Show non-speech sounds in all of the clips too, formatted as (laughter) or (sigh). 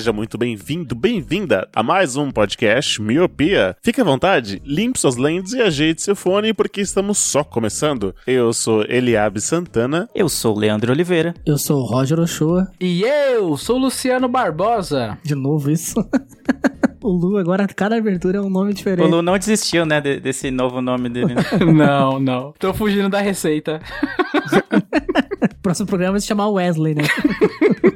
Seja muito bem-vindo, bem-vinda a mais um podcast Miopia. Fique à vontade, limpe suas lentes e ajeite seu fone porque estamos só começando. Eu sou Eliabe Santana. Eu sou o Leandro Oliveira. Eu sou o Roger Ochoa. E eu sou o Luciano Barbosa. De novo isso. (laughs) o Lu agora, cada abertura é um nome diferente. O Lu não desistiu, né, de- desse novo nome dele. (laughs) não, não. Tô fugindo da receita. (laughs) Próximo programa vai se chamar Wesley, né?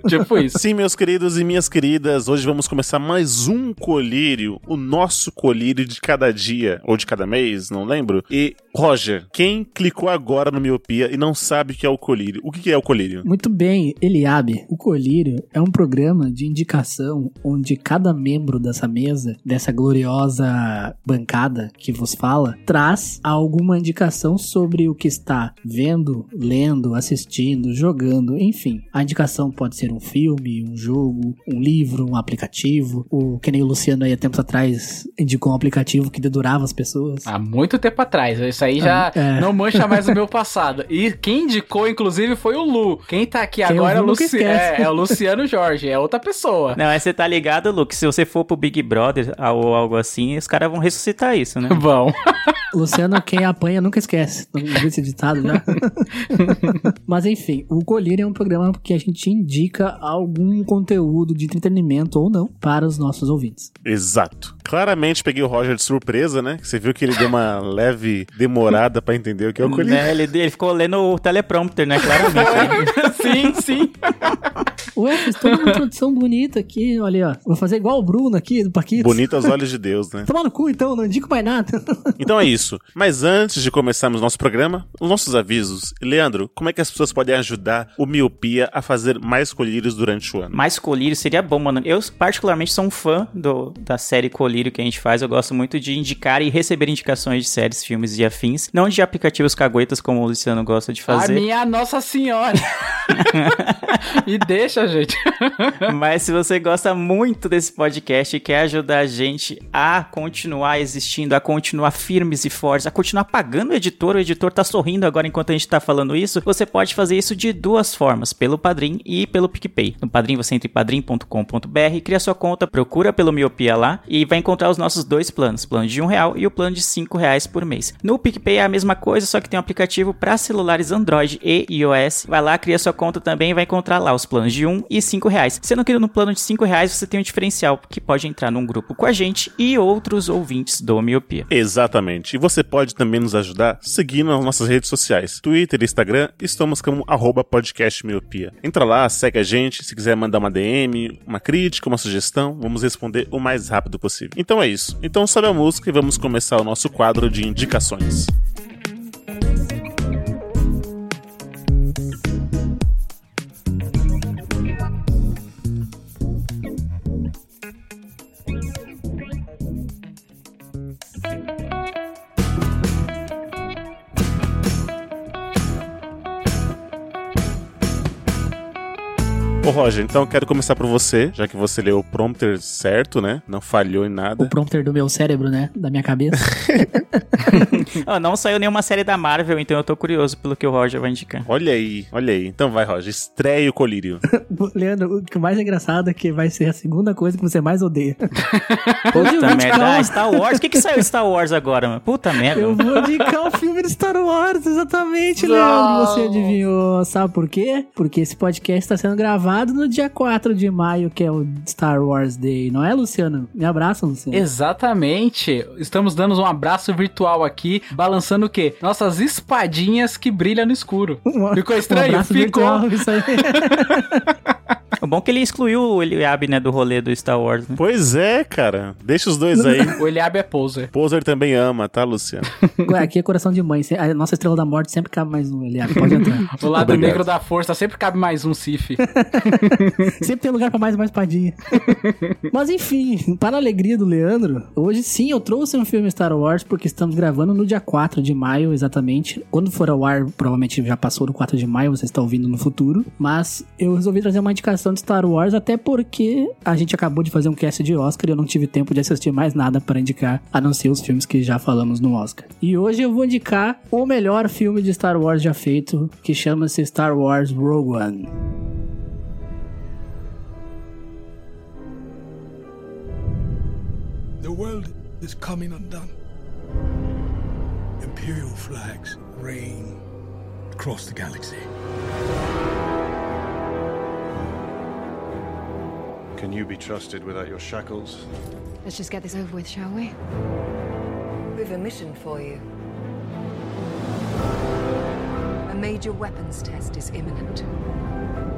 Tipo isso. Sim, meus queridos e minhas queridas, hoje vamos começar mais um colírio, o nosso colírio de cada dia, ou de cada mês, não lembro. E, Roger, quem clicou agora no Miopia e não sabe o que é o colírio, o que é o colírio? Muito bem, Eliabe. O Colírio é um programa de indicação onde cada membro dessa mesa, dessa gloriosa bancada que vos fala, traz alguma indicação sobre o que está vendo, lendo, assistindo, jogando, enfim. A indicação pode ser um filme, um jogo, um livro, um aplicativo. O que nem o Luciano aí há tempos atrás indicou um aplicativo que dedurava as pessoas. Há muito tempo atrás. Isso aí já É. não mancha mais o meu (laughs) passado. E quem indicou, inclusive, foi o Lu. Quem tá aqui Quem agora é o, Luci... é, é o Luciano Jorge. É outra pessoa. Não, mas você tá ligado, Luke? Se você for pro Big Brother ou algo assim, os caras vão ressuscitar isso, né? (laughs) Bom. (laughs) Luciano, quem apanha nunca esquece. Não viu esse ditado já? Mas enfim, o Colírio é um programa que a gente indica algum conteúdo de entretenimento ou não para os nossos ouvintes. Exato. Claramente peguei o Roger de surpresa, né? Você viu que ele deu uma (laughs) leve demorada pra entender o que é o colírio. Né, ele, ele ficou lendo o teleprompter, né? Claramente. (laughs) sim, sim. Ué, fiz toda uma introdução bonita aqui, olha aí, ó. Vou fazer igual o Bruno aqui do Paquito. Bonito aos olhos de Deus, né? Toma no cu então, não indico mais nada. (laughs) Então é isso. Mas antes de começarmos nosso programa, os nossos avisos. Leandro, como é que as pessoas podem ajudar o Miopia a fazer mais colírios durante o ano? Mais colírio seria bom, mano. Eu, particularmente, sou um fã do, da série Colírio que a gente faz. Eu gosto muito de indicar e receber indicações de séries, filmes e afins. Não de aplicativos caguetas, como o Luciano gosta de A fazer. minha Nossa Senhora. (laughs) (laughs) e deixa, gente. (laughs) Mas se você gosta muito desse podcast e quer ajudar a gente a continuar existindo, a continuar firmes e fortes, a continuar pagando o editor, o editor tá sorrindo agora enquanto a gente tá falando isso, você pode fazer isso de duas formas, pelo Padrim e pelo PicPay. No Padrim você entra em padrim.com.br, cria sua conta, procura pelo Miopia lá e vai encontrar os nossos dois planos, plano de um real e o plano de cinco reais por mês. No PicPay é a mesma coisa, só que tem um aplicativo para celulares Android e iOS. Vai lá, cria sua conta também e vai encontrar lá os planos de um e cinco reais. Sendo que no plano de cinco reais você tem um diferencial que pode entrar num grupo com a gente e outros ouvintes do Miopia. Exatamente. E você pode também nos ajudar seguindo as nossas redes sociais. Twitter e Instagram, estamos como arroba podcast miopia. Entra lá, segue a gente. Se quiser mandar uma DM, uma crítica, uma sugestão, vamos responder o mais rápido possível. Então é isso. Então sobe a música e vamos começar o nosso quadro de indicações. Ô Roger, então eu quero começar por você, já que você leu o prompter certo, né? Não falhou em O nada. prompter do meu cérebro, né? Da minha cabeça. (laughs) (laughs) Ah, não saiu nenhuma série da Marvel, então eu tô curioso pelo que o Roger vai indicar. Olha aí, olha aí. Então vai, Roger, estreia o colírio. (laughs) Leandro, o que mais engraçado é que vai ser a segunda coisa que você mais odeia. Puta merda, ah, Star Wars. O que que saiu Star Wars agora, mano? Puta merda. Eu vou indicar o filme de Star Wars, exatamente, Leandro. Você adivinhou. Sabe por quê? Porque esse podcast está sendo gravado no dia 4 de maio, que é o Star Wars Day. Não é, Luciano? Me abraça, Luciano. Exatamente. Estamos dando um abraço virtual aqui, balançando o quê? Nossas espadinhas que brilham no escuro. Um- Ficou Um estranho? abraço Ficou. virtual, isso aí. (laughs) O bom é que ele excluiu o Eliabe, né, do rolê do Star Wars, né? Pois é, cara. Deixa os dois aí. O Eliabe é poser. Poser também ama, tá, Luciano? (laughs) Ué, Aqui é coração de mãe. A nossa estrela da morte sempre cabe mais um. Ele pode entrar. (laughs) O lado Obrigado. negro da força sempre cabe mais um Sif. (laughs) Sempre tem lugar pra mais uma espadinha. Mas enfim, para a alegria do Leandro, hoje sim eu trouxe um filme Star Wars porque estamos gravando no dia 4 de maio, exatamente. Quando for ao ar, provavelmente já passou do 4 de maio, você está ouvindo no futuro. Mas eu resolvi trazer uma indicação de Star Wars até porque a gente acabou de fazer um cast de Oscar e eu não tive tempo de assistir mais nada para indicar, a não ser os filmes que já falamos no Oscar. E hoje eu vou indicar o melhor filme de Star Wars já feito, que chama-se Star Wars Rogue One. The world is coming undone. Imperial flags reign across the galaxy. Can you be trusted without your shackles? Let's just get this over with, shall we? We've a mission for you. A major weapons test is imminent.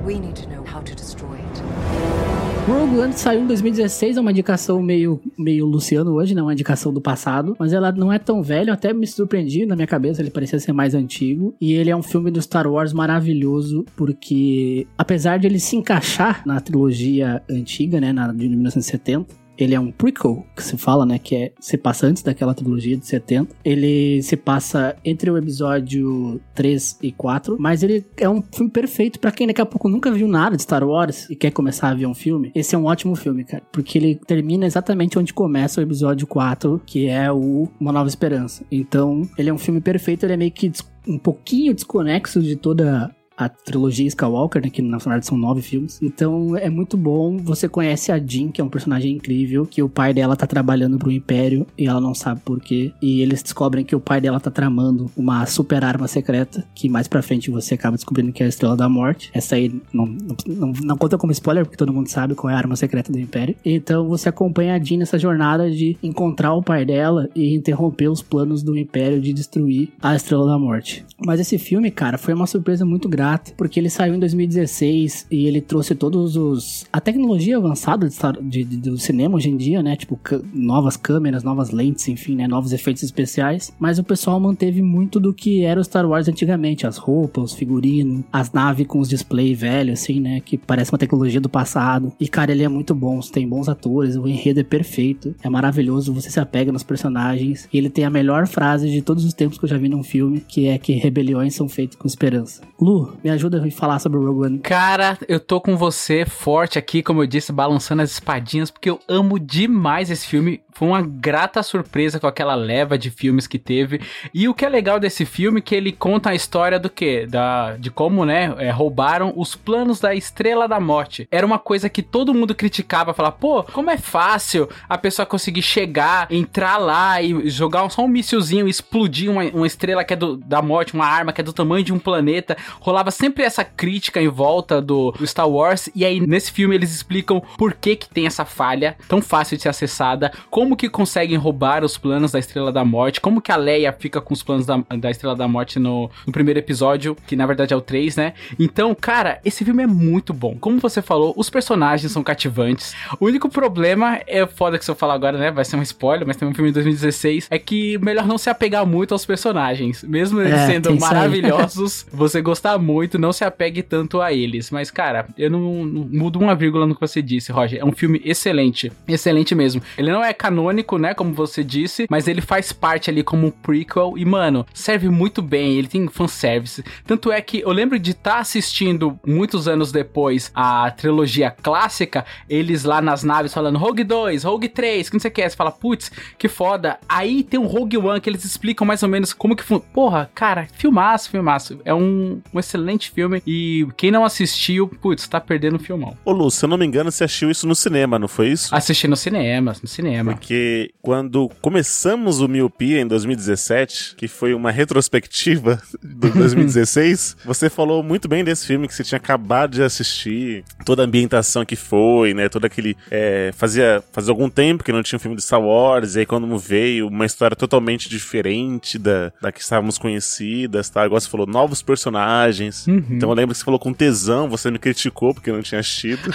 We need to know how to destroy it. Rogue One saiu em 2016, é uma indicação meio, meio Luciano hoje, né? Uma indicação do passado. Mas ela não é tão velha, até me surpreendi na minha cabeça, ele parecia ser mais antigo. E ele é um filme do Star Wars maravilhoso, porque apesar de ele se encaixar na trilogia antiga, né? Na de 1970, ele é um prequel, que se fala, né? Que é, se passa antes daquela trilogia de 70. Ele se passa entre o episódio 3 e 4. Mas ele é um filme perfeito pra quem daqui a pouco nunca viu nada de Star Wars e quer começar a ver um filme. Esse é um ótimo filme, cara. Porque ele termina exatamente onde começa o episódio 4, que é o Uma Nova Esperança. Então, ele é um filme perfeito. Ele é meio que um pouquinho desconexo de toda a trilogia Skywalker, né, que na verdade são nove filmes. Então é muito bom. Você conhece a Jean, que é um personagem incrível, que o pai dela tá trabalhando pro Império e ela não sabe por quê. E eles descobrem que o pai dela tá tramando uma super arma secreta, que mais pra frente você acaba descobrindo que é a Estrela da Morte. Essa aí não, não, não, não conta como spoiler, porque todo mundo sabe qual é a arma secreta do Império. Então você acompanha a Jean nessa jornada de encontrar o pai dela e interromper os planos do Império de destruir a Estrela da Morte. Mas esse filme, cara, foi uma surpresa muito porque ele saiu em 2016 e ele trouxe todos os. a tecnologia avançada de, de- do cinema hoje em dia, né? Tipo, novas câmeras, novas lentes, enfim, né? Novos efeitos especiais. Mas o pessoal manteve muito do que era o Star Wars antigamente: as roupas, os figurinos, as naves com os display velhos, assim, né? Que parece uma tecnologia do passado. E, cara, ele é muito bom, tem bons atores, o enredo é perfeito, é maravilhoso, você se apega nos personagens. E ele tem a melhor frase de todos os tempos que eu já vi num filme, que é que rebeliões são feitas com esperança. Lu, me ajuda a falar sobre o Rogue One. Cara, eu tô com você forte aqui, como eu disse, balançando as espadinhas, porque eu amo demais esse filme. Foi uma grata surpresa com aquela leva de filmes que teve. E o que é legal desse filme é que ele conta a história do quê? Da, de como, né, é, roubaram os planos da Estrela da Morte. Era uma coisa que todo mundo criticava, falar, pô, como é fácil a pessoa conseguir chegar, entrar lá e jogar só um míssilzinho explodir uma, uma estrela que é do, da morte, uma arma que é do tamanho de um planeta. Rolava sempre essa crítica em volta do, do Star Wars. E aí, nesse filme, eles explicam por que que tem essa falha tão fácil de ser acessada, como que conseguem roubar os planos da Estrela da Morte, como que a Leia fica com os planos da, da Estrela da Morte no, no primeiro episódio, que na verdade é o 3, né? Então, cara, esse filme é muito bom. Como você falou, os personagens são cativantes. O único problema é foda que se eu falar agora, né? Vai ser um spoiler, mas tem um filme de 2016. É que melhor não se apegar muito aos personagens. Mesmo eles É, sendo maravilhosos, (laughs) você gostar muito, não se apegue tanto a eles. Mas, cara, eu não, não mudo uma vírgula no que você disse, Roger. É um filme excelente. Excelente mesmo. Ele não é canônico, né? Como você disse, mas ele faz parte ali como um prequel. E, mano, serve muito bem. Ele tem fanservice. Tanto é que eu lembro de estar assistindo muitos anos depois a trilogia clássica, eles lá nas naves falando Rogue 2, Rogue 3, que não sei o que é. Você fala, putz, que foda. Aí tem o Rogue One que eles explicam mais ou menos como que. Porra, cara, filmaço, filmaço. É um, um excelente filme. E quem não assistiu, putz, tá perdendo o filmão. Ô Lu, se eu não me engano, você assistiu isso no cinema, não foi isso? Assisti no cinema, no cinema. Porque quando começamos o Miopia em 2017, que foi uma retrospectiva (laughs) do 2016, você falou muito bem desse filme que você tinha acabado de assistir, toda a ambientação que foi, né? Todo aquele. é, fazia, fazia algum tempo que não tinha um filme de Star Wars, e aí quando veio uma história totalmente diferente da, da que estávamos conhecidas, tá? Agora você falou novos personagens. Uhum. Então eu lembro que você falou com tesão, você me criticou porque não tinha assistido.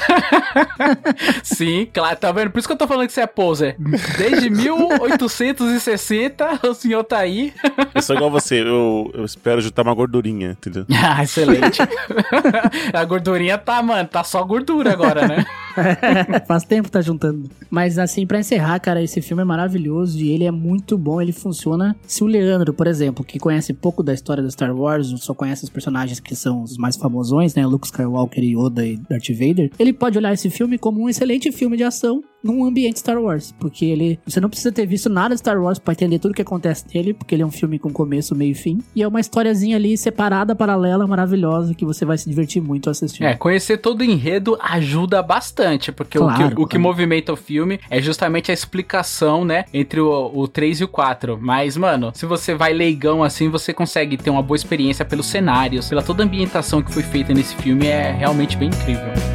(laughs) Sim, claro, tá vendo? Por isso que eu tô falando que você é poser. Desde 1860, (laughs) o senhor tá aí. Eu sou igual você, eu, eu espero juntar uma gordurinha, entendeu? (laughs) Ah, excelente. A gordurinha tá, mano, tá só gordura agora, né? Faz tempo que tá juntando. Mas assim, pra encerrar, cara, esse filme é maravilhoso e ele é muito bom. Ele funciona. Se o Leandro, por exemplo, que conhece pouco da história do Star Wars, só conhece os personagens que são os mais famosões, né? Luke Skywalker, Yoda e Darth Vader. Ele pode olhar esse filme como um excelente filme de ação num ambiente Star Wars, porque ele você não precisa ter visto nada de Star Wars para entender tudo que acontece nele, porque ele é um filme com começo, meio e fim, e é uma historiazinha ali separada, paralela, maravilhosa que você vai se divertir muito assistindo. É, conhecer todo o enredo ajuda bastante, porque o, Claro, que, o que claro. movimenta o filme é justamente a explicação, né, entre o, o 3 e o 4. Mas, mano, se você vai leigão assim, você consegue ter uma boa experiência pelos cenários, pela toda a ambientação que foi feita nesse filme, é realmente bem incrível.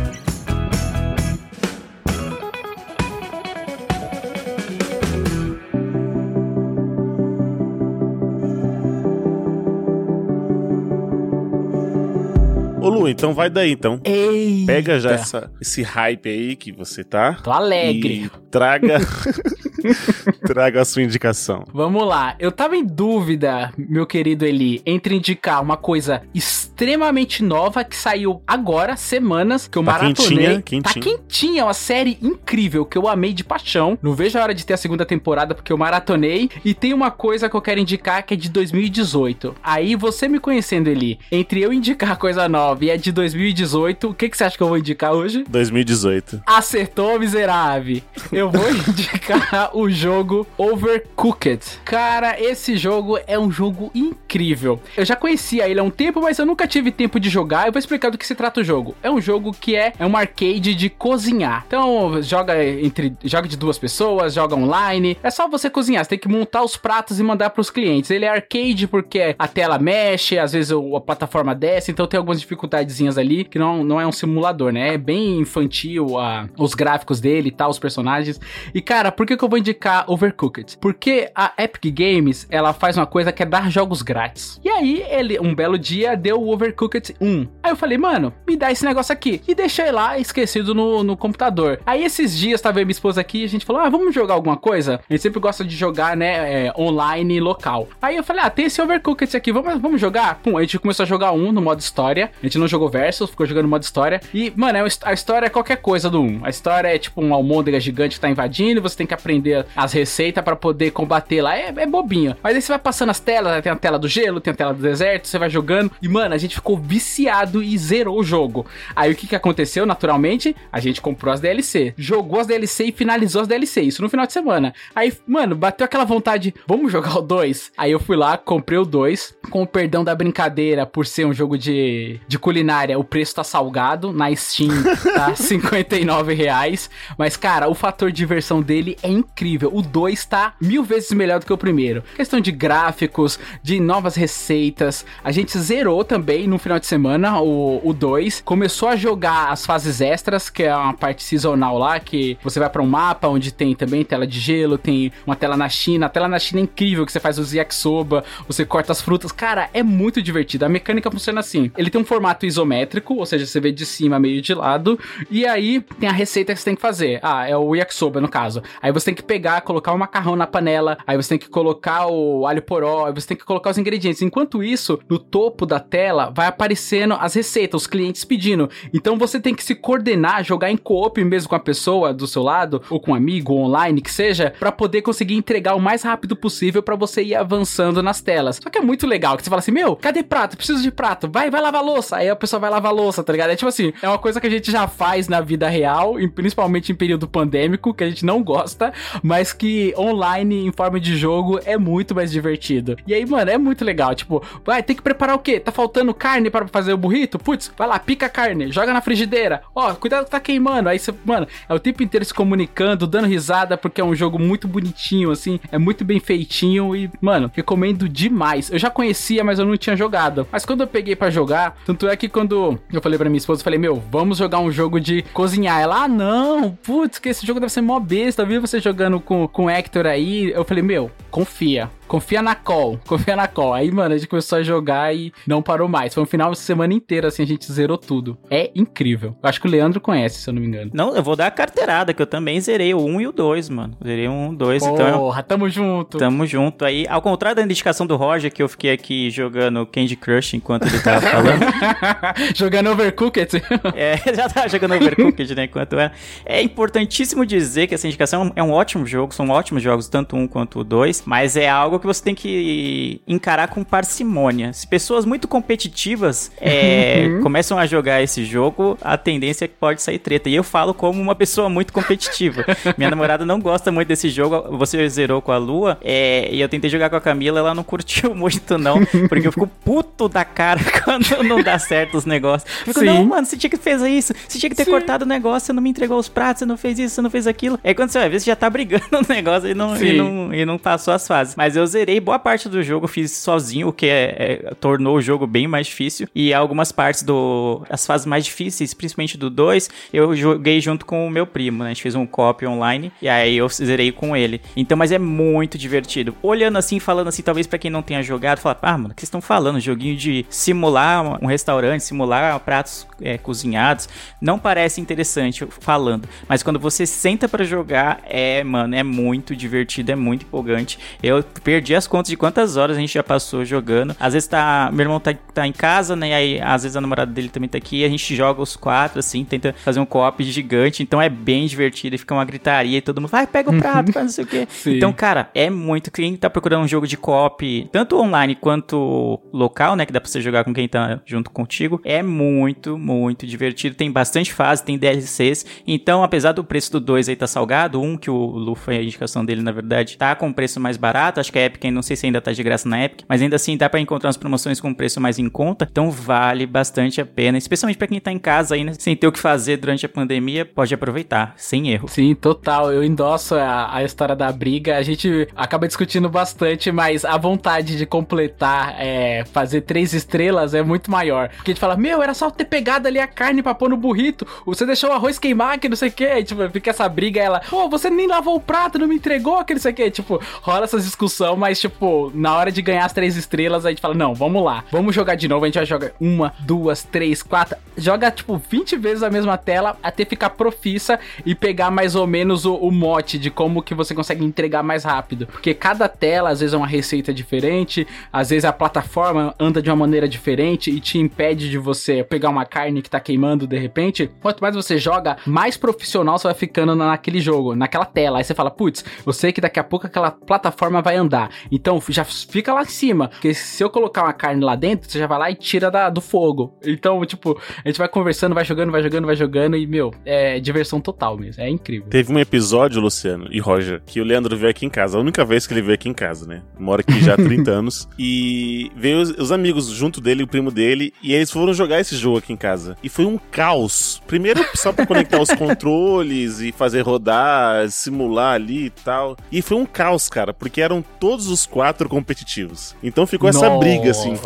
Então vai daí então. Eita. Pega já essa, esse hype aí que você tá. Tô alegre. Traga. (laughs) (laughs) traga a sua indicação. Vamos lá, eu tava em dúvida, meu querido Eli, entre indicar uma coisa extremamente nova que saiu agora, semanas, que eu Tá maratonei. quentinha, quentinha. Tá quentinha, uma série incrível que eu amei de paixão. Não vejo a hora de ter a segunda temporada porque eu maratonei. E tem uma coisa que eu quero indicar que é de 2018. Aí você me conhecendo, Eli, entre eu indicar coisa nova e é de 2018, o que, que você acha que eu vou indicar hoje? 2018. Acertou, miserável. Eu vou (laughs) indicar o jogo Overcooked. Cara, esse jogo é um jogo incrível. Eu já conhecia ele há um tempo, mas eu nunca tive tempo de jogar. Eu vou explicar do que se trata o jogo. É um jogo que é, é um arcade de cozinhar. Então, joga entre joga de duas pessoas, joga online. É só você cozinhar, você tem que montar os pratos e mandar pros clientes. Ele é arcade porque a tela mexe, às vezes a plataforma desce, então tem algumas dificuldadezinhas ali que não, não é um simulador, né? É bem infantil a, os gráficos dele e tal, os personagens. E cara, por que, que eu vou indicar Overcooked? Porque a Epic Games, ela faz uma coisa que é dar jogos grátis. E aí, ele, um belo dia, deu o Overcooked 1. Aí eu falei, mano, me dá esse negócio aqui. E deixei lá esquecido no, no computador. Aí esses dias, tava e minha esposa aqui, a gente falou, ah, vamos jogar alguma coisa? A gente sempre gosta de jogar, né, é, online local. Aí eu falei, ah, tem esse Overcooked aqui, vamos, vamos jogar? Pum, a gente começou a jogar um no modo história. A gente não jogou versus, ficou jogando modo história. E, mano, é a história é qualquer coisa do 1. A história é tipo um almôndega gigante que tá invadindo, você tem que aprender as receitas pra poder combater lá. É, é bobinho. Mas aí você vai passando as telas, tem a tela do gelo, tem a tela do deserto, você vai jogando. E, mano, a gente ficou viciado e zerou o jogo. Aí o que que aconteceu, naturalmente? A gente comprou as DLC, jogou as DLC e finalizou as DLC. Isso no final de semana. Aí, mano, bateu aquela vontade, vamos jogar o 2? Aí eu fui lá, comprei o 2, com o perdão da brincadeira, por ser um jogo de, de culinária, o preço tá salgado, na Steam tá (laughs) 59 reais. Mas, cara, o fator de diversão dele é incrível. O 2 tá mil vezes melhor do que o primeiro. Questão de gráficos, de novas receitas. A gente zerou também no final de semana o 2. Começou a jogar as fases extras, que é uma parte seasonal lá, que você vai pra um mapa onde tem também tela de gelo, tem uma tela na China. A tela na China é incrível, que você faz os yakisoba, você corta as frutas. Cara, é muito divertido. A mecânica funciona assim. Ele tem um formato isométrico, ou seja, você vê de cima, meio de lado. E aí tem a receita que você tem que fazer. Ah, é o yakisoba no caso. Aí você tem que pegar, colocar o macarrão na panela. Aí você tem que colocar o alho poró. Aí você tem que colocar os ingredientes. Enquanto isso, no topo da tela vai aparecendo as receitas, os clientes pedindo. Então você tem que se coordenar, jogar em co-op mesmo com a pessoa do seu lado, ou com um amigo, online, que seja, pra poder conseguir entregar o mais rápido possível pra você ir avançando nas telas. Só que é muito legal, que você fala assim, meu, cadê prato? Preciso de prato. Vai, vai lavar louça. Aí a pessoa vai lavar louça, tá ligado? É tipo assim, é uma coisa que a gente já faz na vida real, principalmente em período pandêmico, que a gente não gosta, mas que online, em forma de jogo, é muito mais divertido. E aí, mano, é muito legal. Tipo, vai, tem que preparar o quê? Tá faltando carne para fazer o burrito? Putz, vai lá, pica a carne, joga na frigideira. Ó, cuidado que tá queimando. Aí você, mano, é o tempo inteiro se comunicando, dando risada, porque é um jogo muito bonitinho, assim, é muito bem feitinho e, mano, recomendo demais. Eu já conhecia, mas eu não tinha jogado. Mas quando eu peguei pra jogar, tanto é que quando eu falei pra minha esposa, eu falei, meu, vamos jogar um jogo de cozinhar. Ela, ah, não, putz, que esse jogo deve ser mó besta. Eu vi você jogando com, com o Hector aí. Eu falei, meu, confia. Confia na call, confia na call. Aí, mano, a gente começou a jogar e não parou mais. Foi um final de semana inteiro, assim, a gente zerou tudo. É incrível. Eu acho que o Leandro conhece, se eu não me engano. Não, eu vou dar a carteirada, que eu também zerei o 1 e o 2, mano. Zerei o 1 e o 2, então... Porra, tamo junto. Tamo junto aí. Ao contrário da indicação do Roger, que eu fiquei aqui jogando Candy Crush enquanto ele tava falando. (laughs) jogando Overcooked. (laughs) é, já tava jogando Overcooked, né, enquanto era. É importantíssimo dizer que essa indicação é um ótimo jogo, são ótimos jogos, tanto um quanto o dois, mas é algo que você tem que encarar com parcimônia. Se pessoas muito competitivas é, Uhum. começam a jogar esse jogo, a tendência é que pode sair treta. E eu falo como uma pessoa muito competitiva. (laughs) Minha namorada não gosta muito desse jogo. Você zerou com a Lua, é, e eu tentei jogar com a Camila, ela não curtiu (laughs) muito, não. Porque eu fico puto da cara (laughs) quando não dá certo os negócios. Eu fico, Sim. não, mano, você tinha que fazer isso. Você tinha que ter cortado o negócio, você não me entregou os pratos, você não fez isso, você não fez aquilo. Aí quando você vai ver, você já tá brigando no negócio e não, e Sim. não, e não passou as fases. Mas eu zerei boa parte do jogo, fiz sozinho, o que é, é- tornou o jogo bem mais difícil. E algumas partes do. As fases mais difíceis, principalmente do 2, eu joguei junto com o meu primo, né? A gente fez um copy online e aí eu zerei com ele. Então, mas é muito divertido. Olhando assim, falando assim, talvez pra quem não tenha jogado, fala, ah, mano, o que vocês estão falando? Joguinho de simular um restaurante, simular pratos é, cozinhados. Não parece interessante falando, mas quando você senta pra jogar, é, mano, é muito divertido, é muito empolgante. Eu perdi as contas de quantas horas a gente já passou jogando. Às vezes tá, meu irmão tá, tá em casa, né? E aí, às vezes a namorada dele também tá aqui, e a gente joga os quatro, assim, tenta fazer um co-op gigante. Então é bem divertido, e fica uma gritaria e todo mundo vai, pega o prato, faz não sei o quê. (laughs) Sim. Então, cara, é muito. Quem tá procurando um jogo de co-op, tanto online quanto local, né? Que dá pra você jogar com quem tá junto contigo, é muito, muito divertido. Tem bastante fase, tem DLCs. Então, apesar do preço do 2 aí tá salgado, um que o Lu foi a indicação dele, na verdade, tá com preço mais barato. Acho que a Epic, não sei se ainda tá de graça na Epic, mas ainda assim dá pra encontrar umas promoções com preço mais em conta. Então, vale bastante a pena, especialmente pra quem tá em casa aí, né? Sem ter o que fazer durante a pandemia, pode aproveitar, sem erro. Sim, total. Eu endosso a, a história da briga. A gente acaba discutindo bastante, mas a vontade de completar, é, fazer três estrelas é muito maior. Porque a gente fala, meu, era só ter pegado ali a carne pra pôr no burrito. Você deixou o arroz queimar, que não sei o que. Tipo, fica essa briga, ela, pô, você nem lavou o prato, não me entregou, que não sei o que. Tipo, rola essas discussão, mas, tipo, na hora de ganhar as três estrelas, a gente fala, não, vamos lá. Vamos jogar de novo. A gente vai jogar uma, duas, três, quatro. Joga, tipo, 20 vezes a mesma tela até ficar profissa e pegar mais ou menos o, o mote de como que você consegue entregar mais rápido. Porque cada tela, às vezes, é uma receita diferente, às vezes a plataforma anda de uma maneira diferente e te impede de você pegar uma carne que tá queimando de repente. Quanto mais você joga, mais profissional você vai ficando na- naquele jogo, naquela tela. Aí você fala, putz, eu sei que daqui a pouco aquela plataforma vai andar. Então já fica lá em cima. Porque se eu colocar uma carne lá dentro, você já vai lá e tira da- do fogo. Então, tipo, a gente vai conversando, vai jogando, vai jogando, vai jogando e, meu, é diversão total mesmo. É incrível. Teve um episódio, Luciano e Roger, que o Leandro veio aqui em casa. A única vez que ele veio aqui em casa, né? Mora aqui já há (laughs) 30 anos. E veio os, os amigos junto dele, o primo dele, e eles foram jogar esse jogo aqui em casa. E foi um caos. Primeiro, só pra conectar os (laughs) controles e fazer rodar, simular ali e tal. E foi um caos, cara, porque eram todos os quatro competitivos. Então ficou essa briga, assim.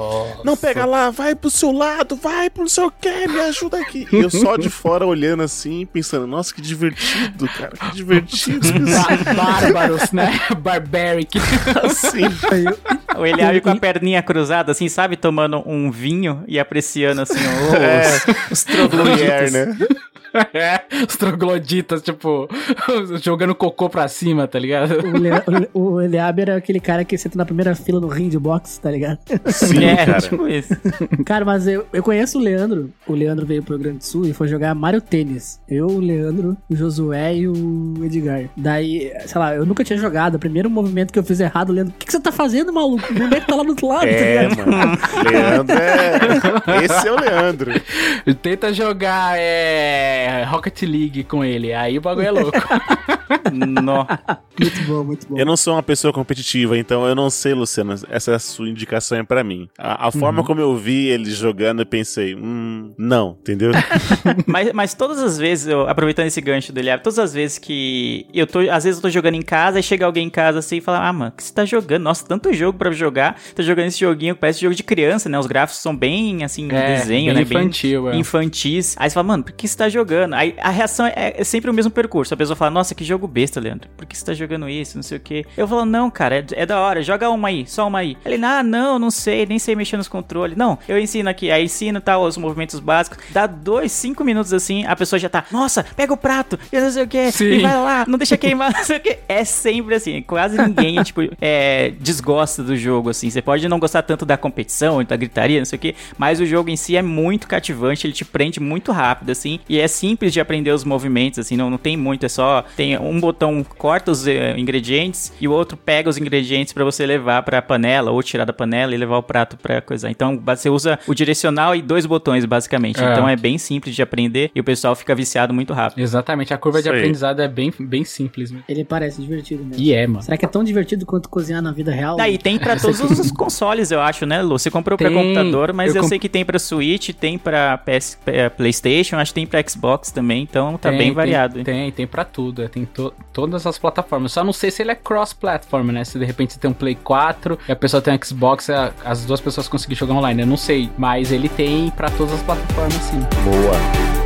Não, pega lá, vai pro seu lado, vai pro não sei o que, me ajuda aqui. E eu só de fora olhando assim, pensando, nossa, que divertido, cara, que divertido. Ba- Bárbaros, né? (laughs) Barbaric. Assim. Ou ele abre com a perninha cruzada, assim, sabe? Tomando um vinho e apreciando, assim, os, É. os trogloditas. Né? (laughs) É, os trogloditas, tipo, (laughs) jogando cocô pra cima, tá ligado? O, Le- o, o Eliabe era aquele cara que senta na primeira fila no ring de boxe, tá ligado? Sim, é, cara. tipo isso. (laughs) Cara, mas eu, eu conheço o Leandro. O Leandro veio pro Rio Grande do Sul e foi jogar Mario Tênis. Eu, o Leandro, o Josué e o Edgar. Daí, sei lá, eu nunca tinha jogado. O primeiro movimento que eu fiz errado, o Leandro, o que, que você tá fazendo, maluco? O boneco tá lá do outro lado, É, tá ligado? mano. Leandro é. Esse é o Leandro. Tenta jogar é, Rocket League com ele, aí o bagulho é louco. (laughs) Nó. Muito bom, muito bom. Eu não sou uma pessoa competitiva, então eu não sei, Luciano. Essa sua indicação é pra mim. A, a forma como eu vi ele jogando, eu pensei, hum, não, entendeu? (laughs) Mas, mas todas as vezes, eu, aproveitando esse gancho do Eliab, todas as vezes que eu tô, às vezes eu tô jogando em casa e chega alguém em casa assim e fala, ah, mano, o que você tá jogando? Nossa, tanto jogo pra jogar, tá jogando esse joguinho que parece jogo de criança, né? Os gráficos são bem, assim, É, desenho, bem né? infantil, é. infantis. Aí você fala, mano, por que você tá jogando? Aí a reação é, é sempre o mesmo percurso. A pessoa fala, nossa, que jogo jogo besta, Leandro. Por que você tá jogando isso? Não sei o quê. Eu falo, não, cara, é, é da hora, joga uma aí, só uma aí. Ele, ah, não, não sei, nem sei mexer nos controles. Não, eu ensino aqui, aí ensino tal, os movimentos básicos. Dá dois, cinco minutos assim, a pessoa já tá, nossa, pega o prato, e não sei o quê, Sim. e vai lá, não deixa queimar, (laughs) não sei o quê. É sempre assim, quase ninguém, (laughs) tipo, é, desgosta do jogo, assim. Você pode não gostar tanto da competição, da gritaria, não sei o quê, mas o jogo em si é muito cativante, ele te prende muito rápido, assim, e é simples de aprender os movimentos, assim, não, não tem muito, é só, tem um botão corta os eh, ingredientes e o outro pega os ingredientes pra você levar pra panela, ou tirar da panela e levar o prato pra coisar. Então, você usa o direcional e dois botões, basicamente. É. Então, é bem simples de aprender e o pessoal fica viciado muito rápido. Exatamente, a curva de Isso aí. aprendizado é bem, bem simples mesmo. Ele parece divertido mesmo. E é, mano. Será que é tão divertido quanto cozinhar na vida real? Daí tem pra todos os consoles, eu acho, né, Lu? Você comprou pra Tem, computador, mas eu eu, comp- sei que tem pra Switch, tem pra PS, PlayStation, acho que tem pra Xbox também, então tá Tem, bem tem- variado. hein? Tem, tem pra tudo. é, Tem to- todas as plataformas. Só não sei se ele é cross-platform, né? Se de repente você tem um Play 4 e a pessoa tem um Xbox, a- as duas pessoas conseguem jogar online. Eu não sei. Mas ele tem pra todas as plataformas, sim. Boa.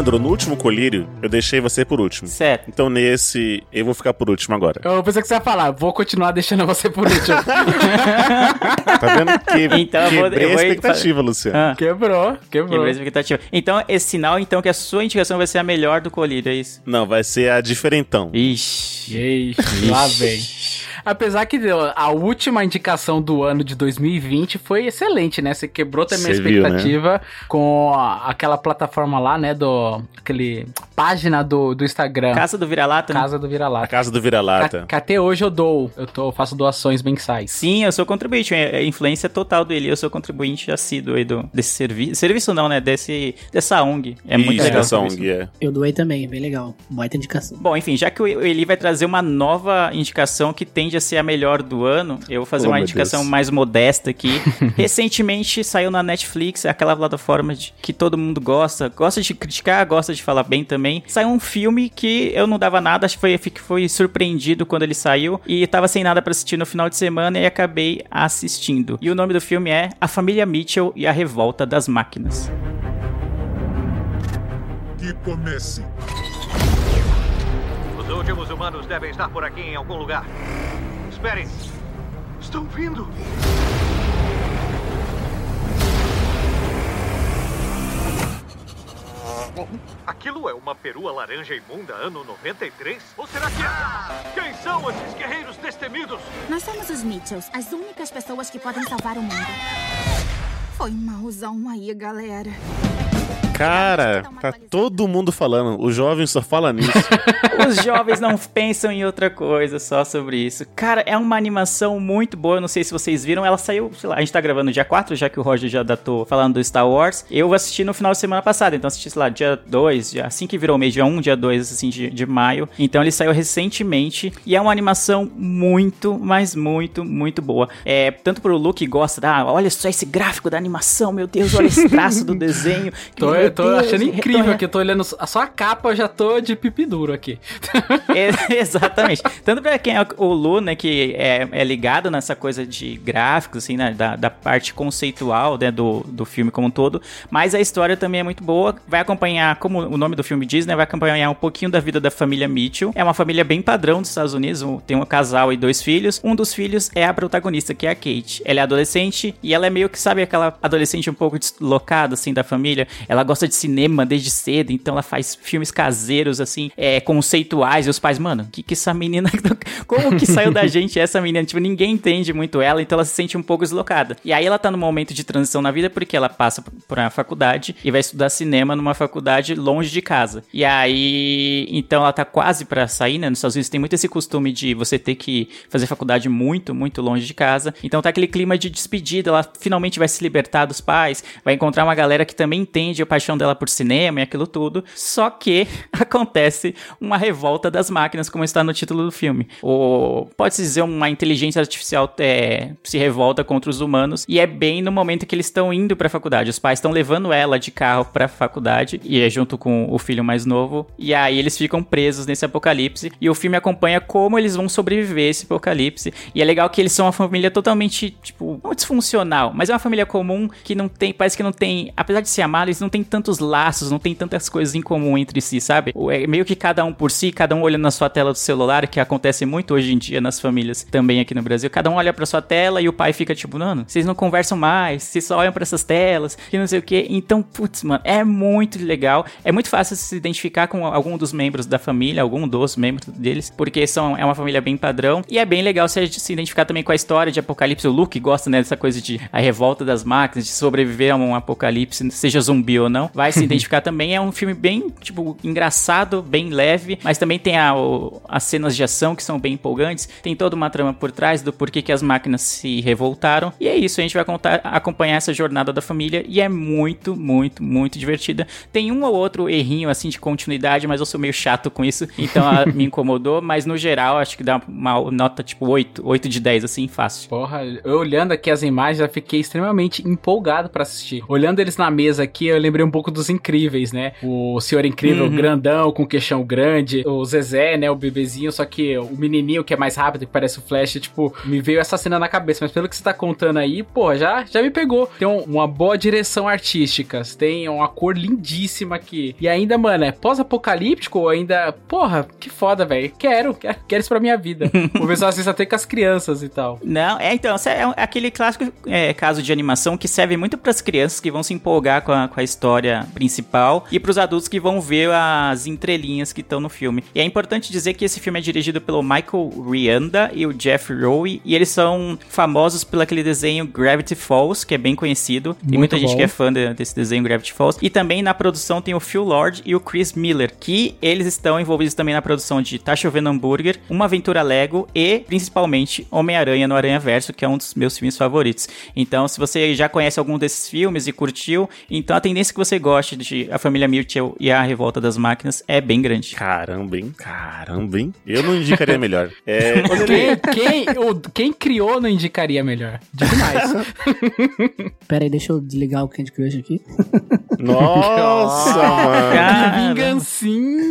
Leandro, no último colírio, eu deixei você por último. Certo. Então nesse, eu vou ficar por último agora. Eu pensei que você ia falar, vou continuar deixando você por último. (laughs) Tá vendo? Que, (laughs) Então eu vou- quebrei eu vou- a expectativa, Luciano. Ah. quebrou, quebrou. Quebrei a expectativa. Então, esse sinal, então, que a sua indicação vai ser a melhor do colírio, é isso? Não, vai ser a diferentão. Ixi. Ixi, lá vem. Apesar que a última indicação do ano de 2020 foi excelente, né? Você quebrou também a Cê viu, né? expectativa com aquela plataforma lá, né? Do. Aquele. Página do, do Instagram. Casa do Vira-Lata, né? Casa do Vira-Lata. casa do vira-lata. que até hoje eu dou. Eu tô, faço doações mensais. Sim, eu sou contribuinte, é é influência total dele. Eu sou contribuinte assíduo aí do, desse serviço. Serviço não, né? Desse, dessa ONG. É muito Isso, legal. essa o serviço. ONG, é. Eu doei também, bem legal. Baita indicação. Bom, enfim, já que o Eli vai trazer uma nova indicação que tende a ser a melhor do ano, eu vou fazer Oh, uma indicação Deus. mais modesta aqui. (laughs) Recentemente saiu na Netflix, aquela plataforma de, que todo mundo gosta, gosta de criticar, gosta de falar bem também. Saiu um filme que eu não dava nada, acho que foi, fiquei- foi surpreendido quando ele saiu e tava sem nada pra assistir no final de semana e acabei assistindo. E o nome do filme é A Família Mitchell e a Revolta das Máquinas. Que comece. Os últimos humanos devem estar por aqui em algum lugar. Esperem. Estão vindo. Aquilo é uma perua laranja imunda ano 93? Ou será que... Quem são esses guerreiros destemidos? Nós somos os Mitchells, as únicas pessoas que podem salvar o mundo. Foi mauzão aí, galera. Cara, tá todo mundo falando. O jovem só fala nisso. (laughs) Os jovens não pensam em outra coisa só sobre isso. Cara, é uma animação muito boa. Eu não sei se vocês viram. Ela saiu, sei lá, a gente tá gravando dia 4, já que o Roger já datou falando do Star Wars. Eu assisti no final de semana passada. Então assisti, sei lá, dia 2, dia, assim que virou mês, dia 1, dia 2, assim, de, de maio. Então ele saiu recentemente. E é uma animação muito, mas muito, muito boa. É, tanto pro Lu que gosta da, ah, olha só esse gráfico da animação, meu Deus, olha esse traço do (laughs) desenho. Tô, eu tô Deus, achando incrível aqui, eu tô olhando só a capa, eu já tô de pipi duro aqui. (laughs) É, exatamente. Tanto pra quem é o Lu, né, que é, é ligado nessa coisa de gráficos, assim, né, da, da parte conceitual, né, do, do filme como um todo, mas a história também é muito boa. Vai acompanhar, como o nome do filme diz, né, vai acompanhar um pouquinho da vida da família Mitchell. É uma família bem padrão dos Estados Unidos, tem um casal e dois filhos. Um dos filhos é a protagonista, que é a Kate. Ela é adolescente e ela é meio que, sabe, aquela adolescente um pouco deslocada, assim, da família. Ela gosta de cinema desde cedo, então ela faz filmes caseiros, assim, é, conceituais. E os pais, mano, que que essa menina. (laughs) Como que saiu da gente essa menina? Tipo, ninguém entende muito ela, então ela se sente um pouco deslocada. E aí ela tá num momento de transição na vida porque ela passa por uma faculdade e vai estudar cinema numa faculdade longe de casa. E aí, então ela tá quase pra sair, né? Nos Estados Unidos tem muito esse costume de você ter que fazer faculdade muito, muito longe de casa. Então tá aquele clima de despedida, ela finalmente vai se libertar dos pais, vai encontrar uma galera que também entende a paixão dela por cinema e aquilo tudo. Só que (laughs) acontece uma revolta das máquinas, como está no título do filme. Ou pode-se dizer uma inteligência artificial é, se revolta contra os humanos e é bem no momento que eles estão indo para a faculdade. Os pais estão levando ela de carro para a faculdade e é junto com o filho mais novo. E aí eles ficam presos nesse apocalipse e o filme acompanha como eles vão sobreviver a esse apocalipse. E é legal que eles são uma família totalmente, tipo, não disfuncional, mas é uma família comum que não tem, parece que não tem, apesar de se amar, eles não tem tantos laços, não tem tantas coisas em comum entre si, sabe? É meio que cada um por si, cada um olhando na sua tela do celular, que acontece muito hoje em dia nas famílias também aqui no Brasil. Cada um olha para sua tela e o pai fica tipo, mano, vocês não conversam mais, vocês só olham para essas telas, que não sei o que. Então, putz, mano, é muito legal. É muito fácil se identificar com algum dos membros da família, algum dos membros deles, porque são, é uma família bem padrão. E é bem legal se, se identificar também com a história de Apocalipse. O Luke gosta, né, dessa coisa de a revolta das máquinas, de sobreviver a um apocalipse, seja zumbi ou não. Vai se identificar (laughs) também. É um filme bem, tipo, engraçado, bem leve, mas também tem a, o, as cenas de ação que são bem empolgantes. Tem toda uma trama por trás do porquê que as máquinas se revoltaram. E é isso, a gente vai contar, acompanhar essa jornada da família e é muito, muito, muito divertida. Tem um ou outro errinho, assim, de continuidade, mas eu sou meio chato com isso, então me incomodou, (laughs) mas no geral acho que dá uma nota tipo 8, 8 de 10, assim, fácil. Porra, eu olhando aqui as imagens, já fiquei extremamente empolgado para assistir. Olhando eles na mesa aqui, eu lembrei um pouco dos Incríveis, né? O Senhor Incrível uhum. grandão, com queixão grande, o Zezé, né, o bebezinho, só que o menininho que é mais rápido, que parece o Flash, tipo, me veio essa cena na cabeça, mas pelo que você tá contando aí, pô, já, já me pegou. Tem um, uma boa direção artística, tem uma cor lindíssima aqui. E ainda, mano, é pós-apocalíptico, ainda, porra, que foda, velho. Quero, quero, quero isso pra minha vida. Se eu assisto até com as crianças e tal. Não, é então, é aquele clássico é, caso de animação que serve muito para as crianças que vão se empolgar com a, com a história principal e para os adultos que vão ver as entrelinhas que estão no filme. E é importante dizer que esse filme é dirigido pelo Michael Rianda e o Jeff Rowe, e eles são famosos pelo aquele desenho Gravity Falls, que é bem conhecido. Tem muito muita bom. gente que é fã de, desse desenho Gravity Falls. E também na produção tem o Phil Lord e o Chris Miller, que eles estão envolvidos também na produção de Tá Chovendo Hambúrguer, Uma Aventura Lego e, principalmente, Homem-Aranha no Aranha Verso, que é um dos meus filmes favoritos. Então, se você já conhece algum desses filmes e curtiu, então a tendência que você goste de A Família Mitchell e A Revolta das Máquinas é bem grande. Caramba, hein? Caramba, hein? Eu não indicaria melhor. É... (laughs) quem, quem, o, quem criou não indicaria melhor? Demais. (laughs) Pera aí, deixa eu desligar o Candy Crush aqui. (laughs) Nossa, mano. Cara, vingancinha.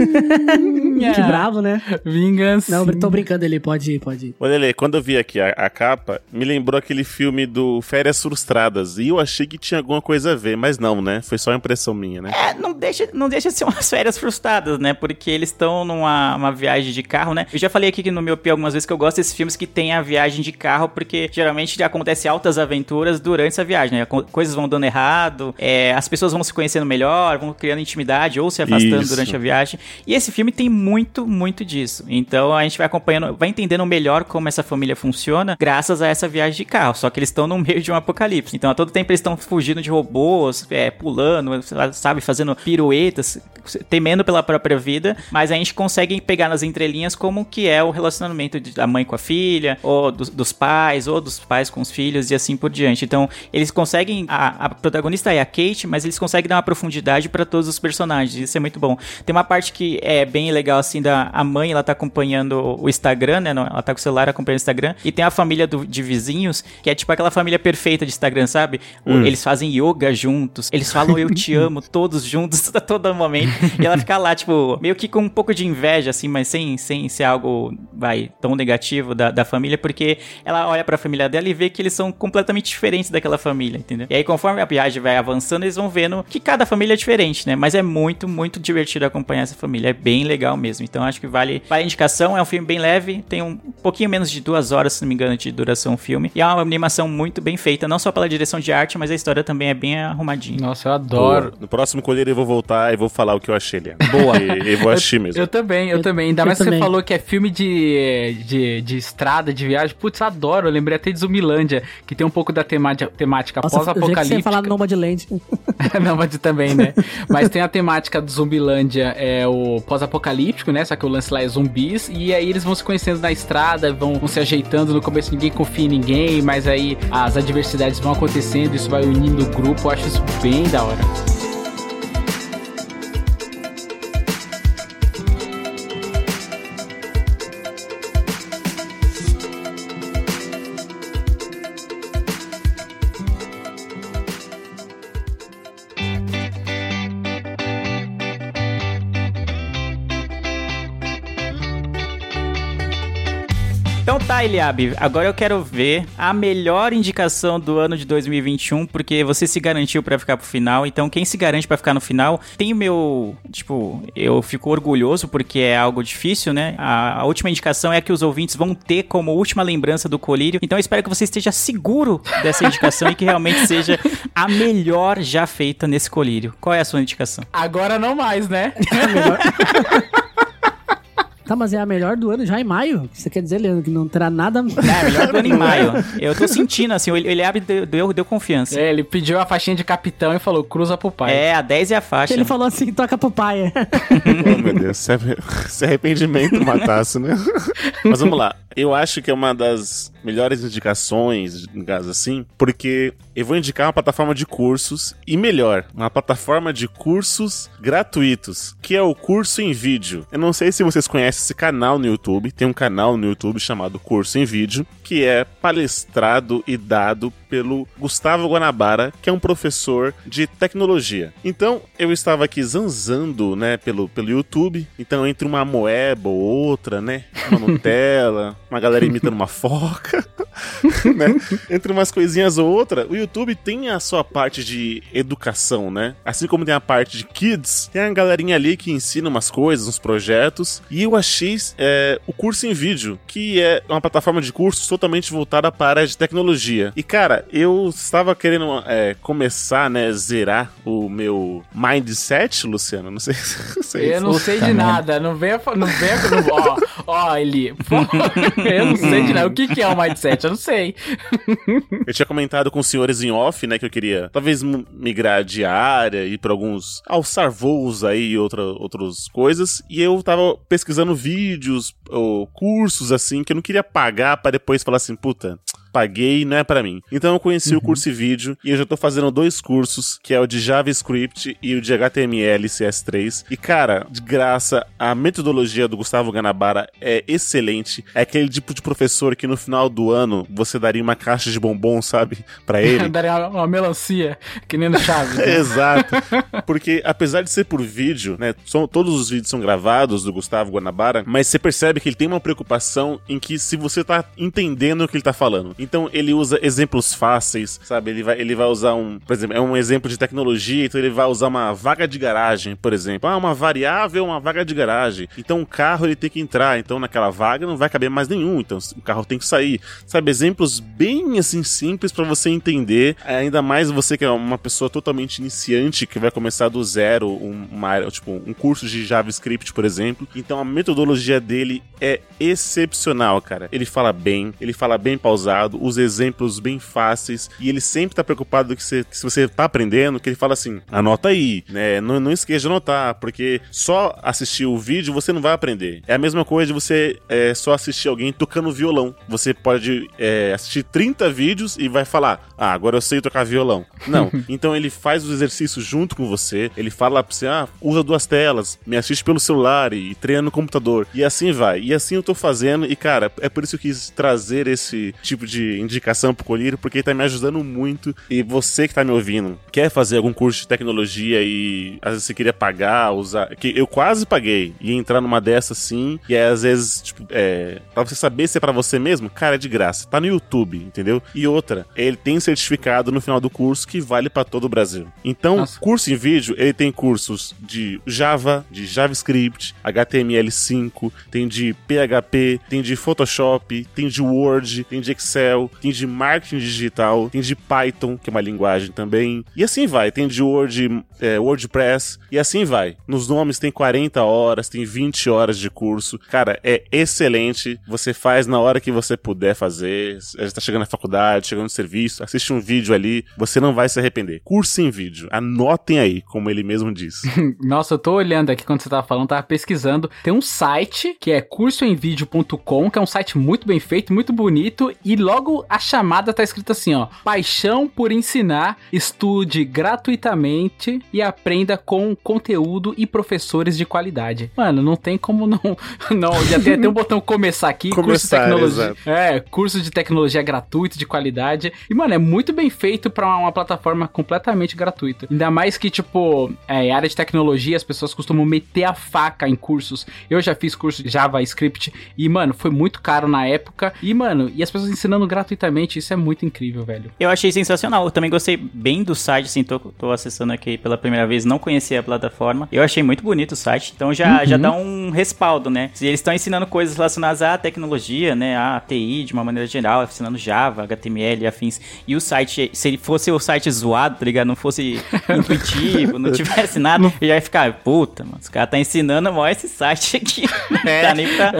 Que bravo, né? Vingancinha. Não, tô brincando, ele pode ir, pode ir. Olha, quando eu vi aqui a, a, capa, me lembrou aquele filme do Férias Frustradas. E eu achei que tinha alguma coisa a ver, mas não, né? Foi só impressão minha, né? É, não deixa, não deixa de ser umas (laughs) férias frustradas, né? Porque eles estão numa uma viagem de carro, né? Eu já falei aqui que no meu P algumas vezes que eu gosto desses filmes que tem a viagem de carro, porque geralmente acontece altas aventuras durante essa viagem, né? Coisas vão dando errado, é, as pessoas vão se conhecendo melhor, vão criando intimidade ou se afastando Isso. durante a viagem. E esse filme tem muito, muito disso. Então a gente vai acompanhando, vai entendendo melhor como essa família funciona graças a essa viagem de carro. Só que eles estão no meio de um apocalipse. Então a todo tempo eles estão fugindo de robôs, é, pulando, sabe, fazendo piruetas, temendo pela própria vida. Mas a gente consegue pegar nas entrelinhas como que é o relacionamento da mãe com a filha, ou dos, dos pais, ou dos pais com os filhos e assim por diante. Então eles conseguem. A, a protagonista é a Kate, mas eles conseguem dar uma profundidade para todos os personagens. Isso é muito bom. Tem uma parte que é bem legal, assim, da a mãe, ela tá acompanhando o Instagram, né? Ela tá com o celular acompanhando o Instagram. E tem a família do, de vizinhos, que é tipo aquela família perfeita de Instagram, sabe? Hum. Eles fazem yoga juntos, eles falam eu te amo, todos juntos, (laughs) a todo momento. E ela fica lá, tipo, meio que com um pouco de inveja, assim, mas sem, sem ser algo, vai, tão negativo da, da família, porque ela olha pra família dela e vê que eles são completamente diferentes daquela família, entendeu? E aí, conforme a viagem vai avançando, eles vão vendo que cada família é diferente, né? Mas é muito, muito divertido acompanhar essa família. É bem legal mesmo. Então acho que vale, vale a indicação. É um filme bem leve, tem um pouquinho menos de duas horas, se não me engano, de duração o filme. E é uma animação muito bem feita, não só pela direção de arte, mas a história também é bem arrumadinha. Nossa, eu adoro. Boa. No próximo colheiro eu vou voltar e vou falar o que eu achei ali. Boa. E, vou assistir mesmo. Eu, eu também, eu, eu também. Ainda mais que você falou que é filme de, de, de estrada, de viagem. Putz, adoro. Eu lembrei até de Zumilândia, que tem um pouco da temática, temática pós-apocalíptica. Você falar Nomadland. (laughs) Nômade também, né? Mas tem a temática do Zumbilândia, é o pós-apocalíptico apocalíptico, né? Só que o lance lá é zumbis. E aí eles vão se conhecendo na estrada, vão, vão se ajeitando. No começo ninguém confia em ninguém, mas aí as adversidades vão acontecendo, isso vai unindo o grupo. Eu acho isso bem da hora. Tá, Eliabe, agora eu quero ver a melhor indicação do ano de 2021, porque você se garantiu pra ficar pro final, então quem se garante pra ficar no final tem o meu, tipo, eu fico orgulhoso porque é algo difícil, né? A, a última indicação é a que os ouvintes vão ter como última lembrança do colírio, então eu espero que você esteja seguro dessa indicação e que realmente seja a melhor já feita nesse colírio. Qual é a sua indicação? Agora não mais, né? (laughs) Tá, mas é a melhor do ano já em maio? Você quer dizer, Leandro, que não terá nada... É, melhor do ano em maio. Eu tô sentindo, assim, ele abre deu, deu, deu confiança. É, ele pediu a faixinha de capitão e falou, cruza pro pai. É, a 10 é a faixa. Ele falou assim, toca pro pai. (laughs) oh, meu Deus, se (laughs) arrependimento matasse, né? (laughs) Mas vamos lá. Eu acho que é uma das melhores indicações, em caso assim, porque eu vou indicar uma plataforma de cursos e melhor, uma plataforma de cursos gratuitos, que é o Curso em Vídeo. Eu não sei se vocês conhecem esse canal no YouTube, tem um canal no YouTube chamado Curso em Vídeo, que é palestrado e dado pelo Gustavo Guanabara, que é um professor de tecnologia. Então, eu estava aqui zanzando, né, pelo, pelo YouTube. Então, entre uma moeba ou outra, né, uma (laughs) Nutella, uma galera imitando uma foca, (laughs) né, entre umas coisinhas ou outra, o YouTube tem a sua parte de educação, né? Assim como tem a parte de kids, tem a galerinha ali que ensina umas coisas, uns projetos. E eu achei é, o curso em vídeo, que é uma plataforma de cursos totalmente voltada para a área de tecnologia. E, cara, eu estava querendo é, começar, né, zerar o meu mindset, Luciano. Não sei (laughs) se sei. Eu não sei de nada. Não venha. Não venha não, ó, ó, Eli. (laughs) Eu não sei de nada. O que, que é o mindset? Eu não sei. (laughs) Eu tinha comentado com os senhores em off, né, que eu queria talvez migrar de área, ir para alguns. alçar voos aí e outra, outras coisas. E eu tava pesquisando vídeos ou cursos assim que eu não queria pagar para depois falar assim, puta paguei, não é para mim. Então eu conheci uhum. o curso e vídeo e eu já tô fazendo dois cursos, que é o de JavaScript e o de HTML CS3. E cara, de graça, a metodologia do Gustavo Ganabara é excelente. É aquele tipo de professor que no final do ano você daria uma caixa de bombom, sabe, para (laughs) ele. daria uma, melancia, que nem no Chaves. Né? (laughs) Exato. Porque apesar de ser por vídeo, né, são, todos os vídeos são gravados do Gustavo Guanabara, mas você percebe que ele tem uma preocupação em que se você tá entendendo o que ele tá falando, então ele usa exemplos fáceis, sabe? Ele vai, ele vai usar um, por exemplo, é um exemplo de tecnologia, então ele vai usar uma vaga de garagem, por exemplo. Ah, uma variável, uma vaga de garagem. Então o carro ele tem que entrar, então naquela vaga não vai caber mais nenhum, então o carro tem que sair. Sabe, exemplos bem assim simples para você entender, ainda mais você que é uma pessoa totalmente iniciante que vai começar do zero uma tipo um curso de JavaScript, por exemplo. Então a metodologia dele é excepcional, cara. Ele fala bem, ele fala bem pausado, os exemplos bem fáceis e ele sempre tá preocupado que, você, que se você tá aprendendo, que ele fala assim, anota aí, né? Não, não esqueça de anotar, porque só assistir o vídeo você não vai aprender. É a mesma coisa de você é, só assistir alguém tocando violão. Você pode é, assistir 30 vídeos e vai falar, ah, agora eu sei tocar violão. Não. (laughs) então ele faz os exercícios junto com você, ele fala pra você, ah, usa duas telas, me assiste pelo celular e treina no computador. E assim vai. E assim eu tô fazendo, e cara, é por isso que eu quis trazer esse tipo de de indicação pro Colírio, porque ele tá me ajudando muito. E você que tá me ouvindo, quer fazer algum curso de tecnologia e às vezes você queria pagar, usar. Que eu quase paguei. E entrar numa dessa assim. E às vezes, tipo, é. Pra você saber se é pra você mesmo, cara, é de graça. Tá no YouTube, entendeu? E outra, ele tem certificado no final do curso que vale para todo o Brasil. Então, Nossa. curso em vídeo, ele tem cursos de Java, de JavaScript, HTML5, tem de PHP, tem de Photoshop, tem de Word, tem de Excel Excel, tem de marketing digital, tem de Python, que é uma linguagem também. E assim vai, tem de Word, é, WordPress, e assim vai. Nos nomes tem 40 horas, tem 20 horas de curso. Cara, é excelente. Você faz na hora que você puder fazer. A gente tá chegando na faculdade, chegando no serviço, assiste um vídeo ali, você não vai se arrepender. Curso em vídeo. Anotem aí, como ele mesmo diz. (laughs) Nossa, eu tô olhando aqui quando você tava falando, tava pesquisando. Tem um site que é cursoemvideo.com, que é um site muito bem feito, muito bonito, e logo a chamada tá escrita assim, ó: Paixão por ensinar, estude gratuitamente e aprenda com conteúdo e professores de qualidade. Mano, não tem como não. (laughs) Não, já tem até um botão começar aqui, curso de Começar, tecnologia. exato. É, curso de tecnologia gratuito, de qualidade. E, mano, é muito bem feito pra uma plataforma completamente gratuita. Ainda mais que, tipo, é, em área de tecnologia, as pessoas costumam meter a faca em cursos. Eu já fiz curso de JavaScript e, mano, foi muito caro na época. E, mano, e as pessoas ensinando gratuitamente, isso é muito incrível, velho. Eu achei sensacional. Eu também gostei bem do site, assim, tô, tô acessando aqui pela primeira vez, não conhecia a plataforma. Eu achei muito bonito o site, então já, Uhum. já dá um respaldo, né? Se eles estão ensinando coisas relacionadas à tecnologia, né? À TI de uma maneira geral, ensinando Java, HTML e afins. E o site, se ele fosse o site zoado, tá ligado? Não fosse (laughs) intuitivo, não tivesse nada, eu já ia ficar, puta, mano, os caras tá ensinando mó esse site aqui. (laughs) Não dá nem pra.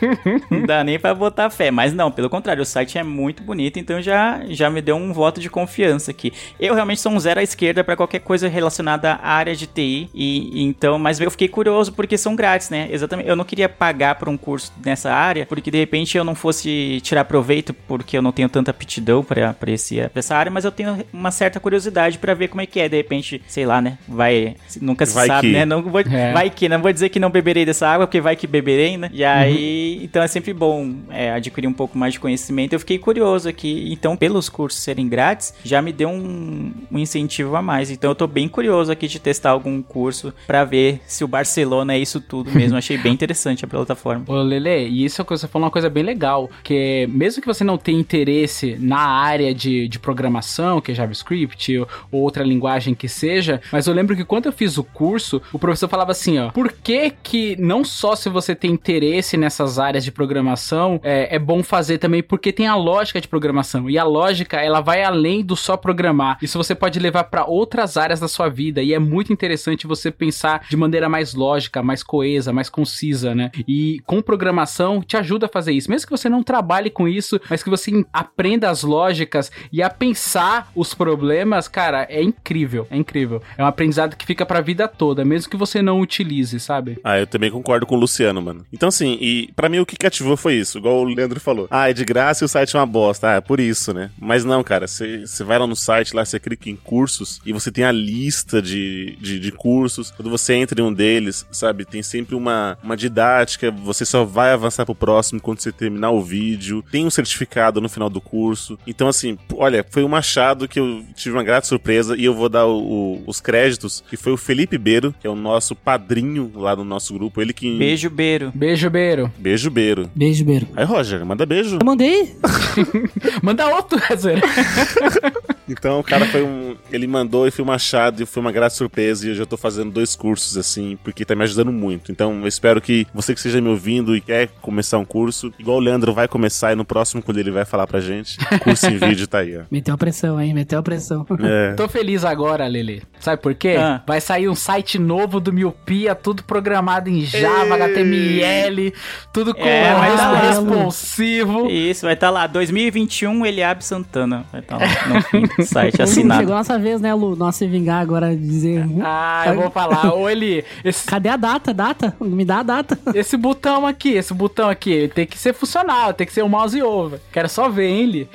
(laughs) Não dá nem pra botar fé. Mas não, pelo contrário, o site é muito bonito, então já, já me deu um voto de confiança aqui. Eu realmente sou um zero à esquerda pra qualquer coisa relacionada à área de TI. E então, mas eu fiquei curioso porque são grátis, né? Exatamente. Eu não queria pagar por um curso nessa área, porque de repente eu não fosse tirar proveito porque eu não tenho tanta aptidão pra, pra, esse, pra essa área, mas eu tenho uma certa curiosidade pra ver como é que é. De repente, sei lá, né? Vai. Nunca se Vai sabe, que. né? Não vou, É. Vai que, não vou dizer que não beberei dessa água, porque vai que beberei, né? E aí, então é sempre bom é, adquirir um pouco mais de conhecimento. Eu fiquei curioso aqui, então, pelos cursos serem grátis, já me deu um, um incentivo a mais. Então eu tô bem curioso aqui de testar algum curso pra ver se o Barcelona é isso tudo mesmo. (laughs) Achei bem interessante a plataforma. Ô, Lele, e isso é você falou uma coisa bem legal, que mesmo que você não tenha interesse na área de, de programação, que é JavaScript, ou, ou outra linguagem que seja, mas eu lembro que quando eu fiz o curso, o professor falava assim, ó, por que que não só se você tem interesse nessas áreas de programação, é, é bom fazer também porque tem a lógica de programação, e a lógica, ela vai além do só programar, isso você pode levar para outras áreas da sua vida, e é muito interessante você pensar de maneira mais lógica, mais coesa, mais concisa, né? E com programação te ajuda a fazer isso. Mesmo que você não trabalhe com isso, mas que você aprenda as lógicas e a pensar os problemas, cara, é incrível, é incrível. É um aprendizado que fica pra vida toda, mesmo que você não utilize, sabe? Ah, eu também concordo com o Luciano, mano. Então, assim, e pra mim o que cativou foi isso, igual o Leandro falou. Ah, é de graça e o site é uma bosta. Ah, é por isso, né? Mas não, cara, você vai lá no site, lá você clica em cursos e você tem a lista de, de, de cursos. Quando você entra em um deles, sabe, tem sempre uma, uma didática, você só vai avançar pro próximo quando você terminar o vídeo. Tem um certificado no final do curso. Então, assim, olha, foi um achado que eu tive uma grata surpresa e eu vou dar o- o- os créditos, que foi o Felipe Beiro, que é o nosso padrinho lá do nosso grupo. Ele que. Beijo, Beiro. Beijo, Beiro. Beijo, Beiro. Beijo, Beiro. Aí, Roger, manda beijo. Eu mandei. (laughs) Manda outro, Rezer. (laughs) Então, o cara foi um. Ele mandou e foi um achado e foi uma grata surpresa. E eu já tô fazendo dois cursos, assim, porque tá me ajudando muito. Então, eu espero que você que esteja me ouvindo e quer começar um curso, igual o Leandro vai começar e no próximo, quando ele vai falar pra gente, curso em vídeo tá aí, ó. Meteu a pressão, hein? Meteu a pressão. É. Tô feliz agora, Lele. Sabe por quê? Ah. Vai sair um site novo do Miopia, tudo programado em Java, HTML, tudo com É, vai tá responsivo. Isso, vai estar lá. 2021, Eliabe Santana. Vai estar lá no fim (laughs) site Chegou assinado. a nossa vez, né, Lu? Nossa, se vingar agora de dizer. hum, Ah, eu vou falar. (laughs) Ô, Eli, esse, Cadê a data? Data? Me dá a data. (laughs) esse botão aqui, esse botão aqui, ele tem que ser funcional, tem que ser o mouse over. Quero só ver, hein, Eli?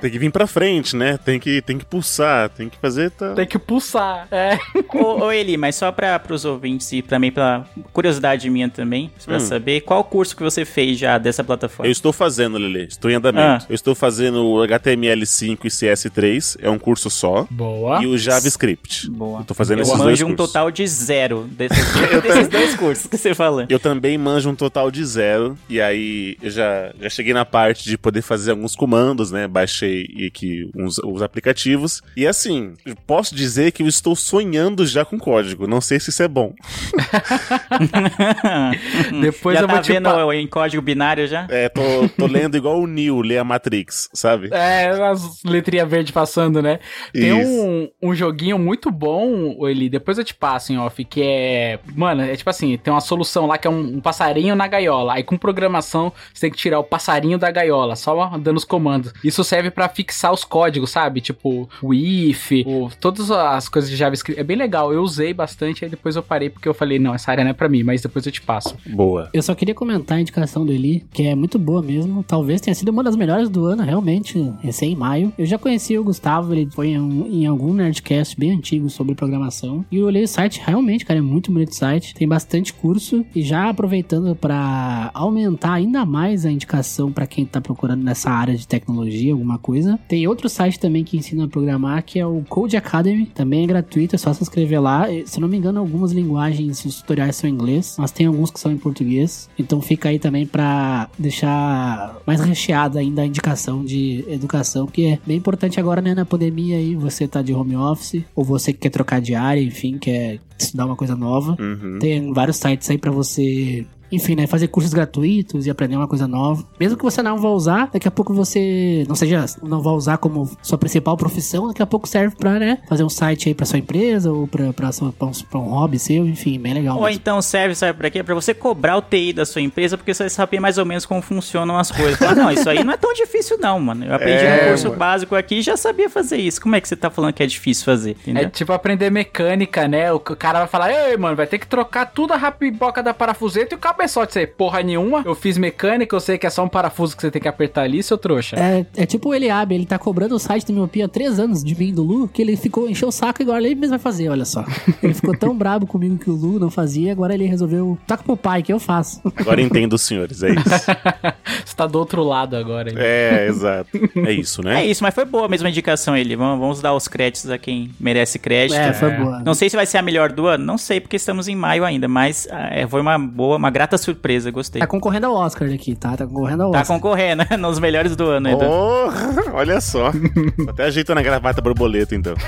Tem que vir pra frente, né? Tem que, tem que pulsar, tem que fazer. Tá... Tem que pulsar. É. ô, ô, Eli, mas só para os ouvintes e pra mim, pela curiosidade minha também, pra Hum. saber qual curso que você fez já dessa Eu plataforma. estou fazendo, Lele. Estou em andamento. Ah. Eu estou fazendo o HTML5 e CS3 3, é um curso só. Boa. E o JavaScript. Boa. Eu tô fazendo Eu esses dois manjo um cursos. total de zero desses, (laughs) desses dois cursos que você falou. Eu também manjo um total de zero. E aí eu já, já cheguei na parte de poder fazer alguns comandos, né? Baixei aqui uns, os aplicativos. E assim, eu posso dizer que eu estou sonhando já com código. Não sei se isso é bom. (laughs) Depois já eu tá vou te vendo pa- em código binário já? É, tô, tô lendo igual o Neo lê a Matrix, sabe? É, as letrinhas verdes passando, né? Tem um, um joguinho muito bom, Eli, depois eu te passo em off, que é. Mano, é tipo assim: tem uma solução lá que é um, um passarinho na gaiola. Aí com programação você tem que tirar o passarinho da gaiola, só dando os comandos. Isso serve pra fixar os códigos, sabe? Tipo, o if, o, todas as coisas de JavaScript. É bem legal, eu usei bastante, aí depois eu parei porque eu falei: não, essa área não é pra mim, mas depois eu te passo. Boa. Eu só queria comentar a indicação do Eli, que é muito boa mesmo. Talvez tenha sido uma das melhores do ano, realmente, recém em maio. Eu já conheci o Gustavo, ele foi em, em algum Nerdcast bem antigo sobre programação. E eu olhei o site, realmente, cara, é muito bonito o site. Tem bastante curso. E já aproveitando pra aumentar ainda mais a indicação pra quem tá procurando nessa área de tecnologia, alguma coisa. Tem outro site também que ensina a programar, que é o Code Academy. Também é gratuito, é só se inscrever lá. Se não me engano, algumas linguagens, os tutoriais são em inglês, mas tem alguns que são em português. Então fica aí também pra deixar mais recheada ainda a indicação de educação, que é bem importante agora, né, na pandemia aí, você tá de home office, ou você que quer trocar de área, enfim, quer estudar uma coisa nova. Uhum. Tem vários sites aí pra você, enfim, né, fazer cursos gratuitos e aprender uma coisa nova. Mesmo que você não vá usar, daqui a pouco você não seja, não vá usar como sua principal profissão, daqui a pouco serve pra, né, fazer um site aí pra sua empresa ou pra, pra, sua, pra, um, pra um hobby seu, enfim, bem legal. Ou mesmo. então serve, sabe pra quê? Pra você cobrar o TI da sua empresa, porque você sabe mais ou menos como funcionam as coisas. Fala, não, isso aí não é tão difícil não, mano. Eu aprendi É, no curso mano. básico aqui e já sabia fazer isso. Como é que você tá falando que é difícil fazer? Entendeu? É tipo aprender mecânica, né? O cara vai falar, ei, mano, vai ter que trocar tudo a rapiboca da parafuseta e o cabeçote. Você, porra nenhuma, eu fiz mecânica, eu sei que é só um parafuso que você tem que apertar ali, seu trouxa. É, é tipo o Eliabe, ele tá cobrando o site do Miopia há três anos de mim do Lu, que ele ficou, encheu o saco e agora ele mesmo vai fazer, olha só. Ele ficou tão brabo comigo que o Lu não fazia, agora ele resolveu, toca pro pai que eu faço. Agora entendo os senhores, é isso. (laughs) Você tá do outro lado agora. hein? É, exato. É isso, É né? isso, mas foi boa a mesma indicação ele. Vamos, vamos dar os créditos a quem merece crédito. É, foi boa. Não sei se vai ser a melhor do ano, não sei porque estamos em maio ainda, mas ah, é, foi uma boa, uma grata surpresa, gostei. Tá concorrendo ao Oscar aqui, tá? Tá concorrendo ao Tá Oscar. concorrendo nos melhores do ano ainda. Oh, olha só. (laughs) Até ajeitando a gravata borboleta, então. (laughs)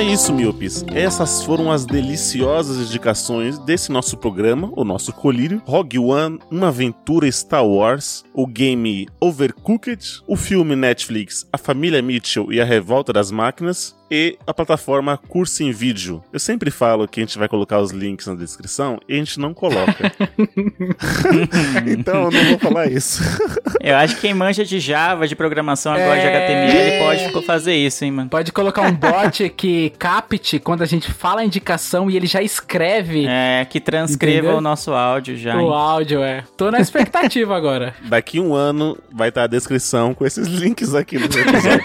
é isso, Miopes. Essas foram as deliciosas indicações desse nosso programa, o nosso colírio. Rogue One, uma aventura Star Wars, o game Overcooked, o filme Netflix A Família Mitchell e a Revolta das Máquinas e a plataforma Curso em Vídeo. Eu sempre falo que a gente vai colocar os links na descrição e a gente não coloca. (laughs) então eu não vou falar isso. (laughs) Eu acho que quem manja de Java, de programação agora de É. HTML, pode fazer isso, hein, mano. Pode colocar um bot (laughs) que capte quando a gente fala a indicação e ele já escreve É, que transcreva Entendeu? o nosso áudio já. hein? o áudio, é. Tô na expectativa agora. Daqui um ano vai estar a descrição com esses links aqui no episódio.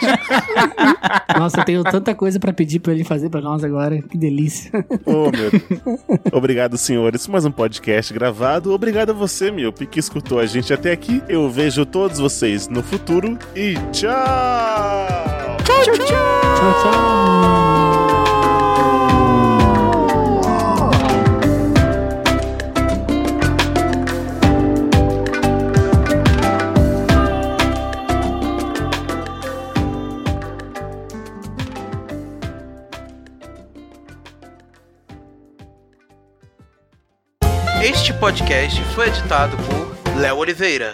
Nossa, eu tenho tanta coisa pra pedir pra ele fazer pra nós agora, que delícia. Oh, meu. Obrigado, senhores, mais um podcast gravado. Obrigado a você, Miope, que escutou a gente até aqui. Eu vejo todos vocês no futuro e tchau! Tchau, tchau, tchau. Tchau, tchau. Este podcast foi editado por Léo Oliveira.